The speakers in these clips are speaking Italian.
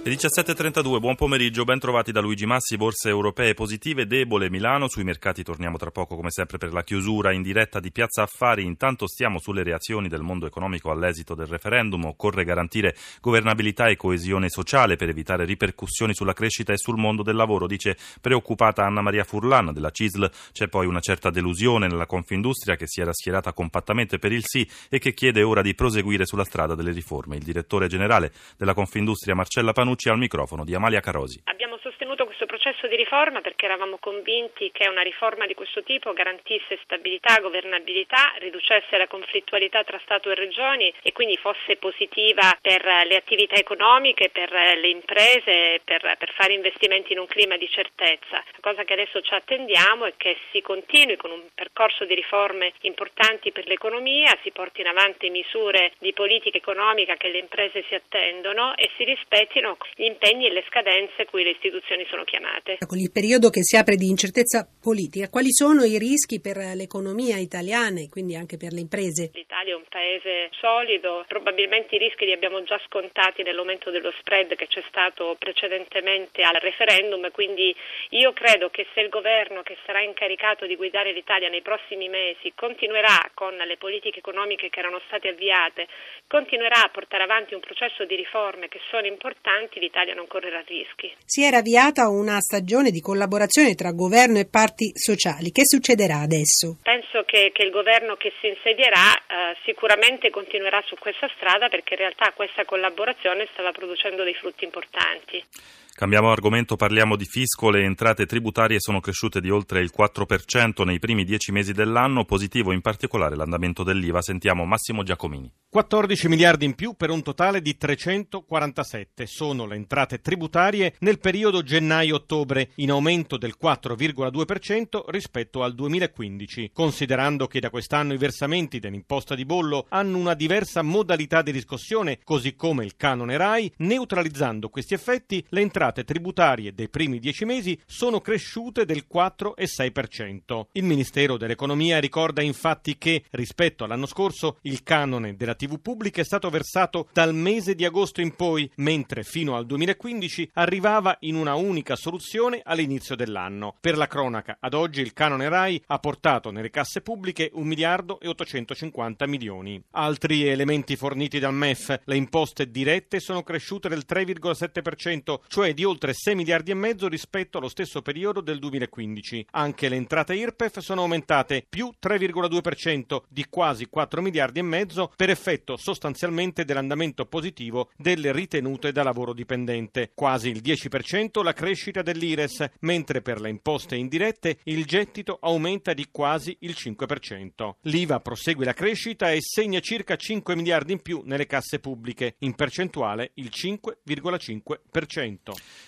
Le 17.32, buon pomeriggio, ben trovati da Luigi Massi, borse europee positive, debole Milano, sui mercati torniamo tra poco come sempre per la chiusura in diretta di Piazza Affari, intanto stiamo sulle reazioni del mondo economico all'esito del referendum, occorre garantire governabilità e coesione sociale per evitare ripercussioni sulla crescita e sul mondo del lavoro, dice preoccupata Anna Maria Furlan. Della CISL, c'è poi una certa delusione nella Confindustria che si era schierata compattamente per il sì e che chiede ora di proseguire sulla strada delle riforme. Il direttore generale della Confindustria Marcella Panucci Panucci al microfono di Amalia Carosi. Abbiamo sostenuto questo processo di riforma perché eravamo convinti che una riforma di questo tipo garantisse stabilità, governabilità, riducesse la conflittualità tra Stato e Regioni e quindi fosse positiva per le attività economiche, per le imprese, per, per fare investimenti in un clima di certezza. La cosa che adesso ci attendiamo è che si continui con un percorso di riforme importanti per l'economia, si portino avanti misure di politica economica che le imprese si attendono e si rispettino gli impegni e le scadenze cui le istituzioni sono chiamate. Con il periodo che si apre di incertezza politica, quali sono i rischi per l'economia italiana e quindi anche per le imprese? L'Italia è un paese solido, probabilmente i rischi li abbiamo già scontati nell'aumento dello spread che c'è stato precedentemente al referendum, quindi io credo che se il governo che sarà incaricato di guidare l'Italia nei prossimi mesi continuerà con le politiche economiche che erano state avviate, continuerà a portare avanti un processo di riforme che sono importanti, l'Italia non correrà rischi. Si era avviata una stagione di collaborazione tra governo e parti sociali. Che succederà adesso? Penso che, che il governo che si insedierà eh, sicuramente continuerà su questa strada perché in realtà questa collaborazione stava producendo dei frutti importanti. Cambiamo argomento, parliamo di fisco. Le entrate tributarie sono cresciute di oltre il 4% nei primi dieci mesi dell'anno, positivo in particolare l'andamento dell'IVA. Sentiamo Massimo Giacomini. 14 miliardi in più per un totale di 347 sono le entrate tributarie nel periodo gennaio-ottobre, in aumento del 4,2% rispetto al 2015, considerando che da quest'anno i versamenti dell'imposta di bollo hanno una diversa modalità di riscossione, così come il canone RAI, neutralizzando questi effetti, le entrate tributarie dei primi dieci mesi sono cresciute del 4,6%. Il Ministero dell'Economia ricorda infatti che, rispetto all'anno scorso, il canone della TV pubblica è stato versato dal mese di agosto in poi, mentre fino al 2015 arrivava in una unica soluzione all'inizio dell'anno. Per la cronaca, ad oggi il canone RAI ha portato nelle casse pubbliche 1 miliardo e 850 milioni. Altri elementi forniti dal MEF, le imposte dirette sono cresciute del 3,7%, cioè di oltre 6 miliardi e mezzo rispetto allo stesso periodo del 2015. Anche le entrate IRPEF sono aumentate più 3,2% di quasi 4 miliardi e mezzo per effetto sostanzialmente dell'andamento positivo delle ritenute da lavoro dipendente. Quasi il 10% la crescita dell'IRES, mentre per le imposte indirette il gettito aumenta di quasi il 5%. L'IVA prosegue la crescita e segna circa 5 miliardi in più nelle casse pubbliche, in percentuale il 5,5%.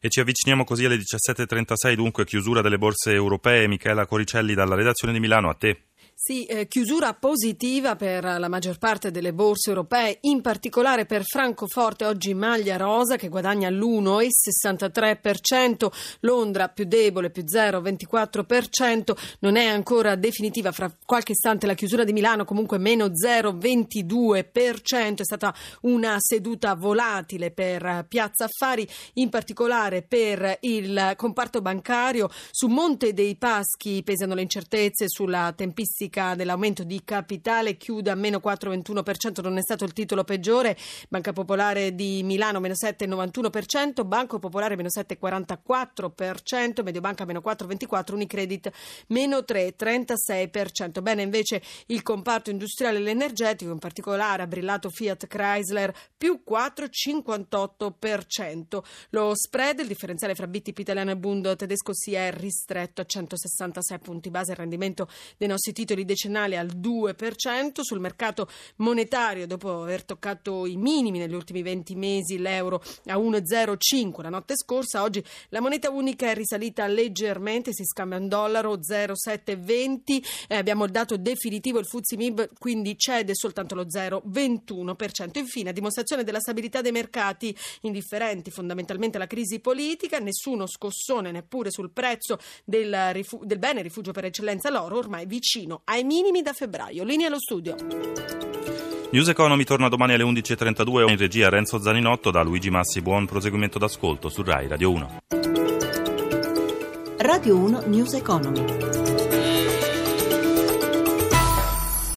E ci avviciniamo così alle 17.36, dunque chiusura delle borse europee. Michela Coricelli dalla redazione di Milano, a te. Sì, eh, chiusura positiva per la maggior parte delle borse europee, in particolare per Francoforte, oggi maglia rosa che guadagna l'1,63%, Londra più debole, più 0,24%, non è ancora definitiva, fra qualche istante la chiusura di Milano comunque meno 0,22%, è stata una seduta volatile per Piazza Affari, in particolare per il comparto bancario, su Monte dei Paschi pesano le incertezze sulla tempistica statistica dell'aumento di capitale chiude a meno 4,21%, non è stato il titolo peggiore, Banca Popolare di Milano meno 7,91%, Banco Popolare meno 7,44%, Mediobanca meno 4,24%, Unicredit meno 3,36%. Bene invece il comparto industriale e l'energetico, in particolare ha brillato Fiat Chrysler più 4,58%. Lo spread, il differenziale fra BTP italiano e Bund tedesco si è ristretto a 166 punti base, il rendimento dei nostri titoli titoli decennali al 2%, sul mercato monetario dopo aver toccato i minimi negli ultimi 20 mesi l'euro a 1,05 la notte scorsa, oggi la moneta unica è risalita leggermente, si scambia un dollaro 0,720, eh, abbiamo il dato definitivo, il Fuzzi Mib quindi cede soltanto lo 0,21%. Infine, a dimostrazione della stabilità dei mercati indifferenti fondamentalmente alla crisi politica, nessuno scossone neppure sul prezzo del, rifu- del bene rifugio per eccellenza l'oro, ormai vicino ai minimi da febbraio. Linea allo studio. News Economy torna domani alle 11.32 in regia Renzo Zaninotto da Luigi Massi. Buon proseguimento d'ascolto su RAI Radio 1. Radio 1 News Economy.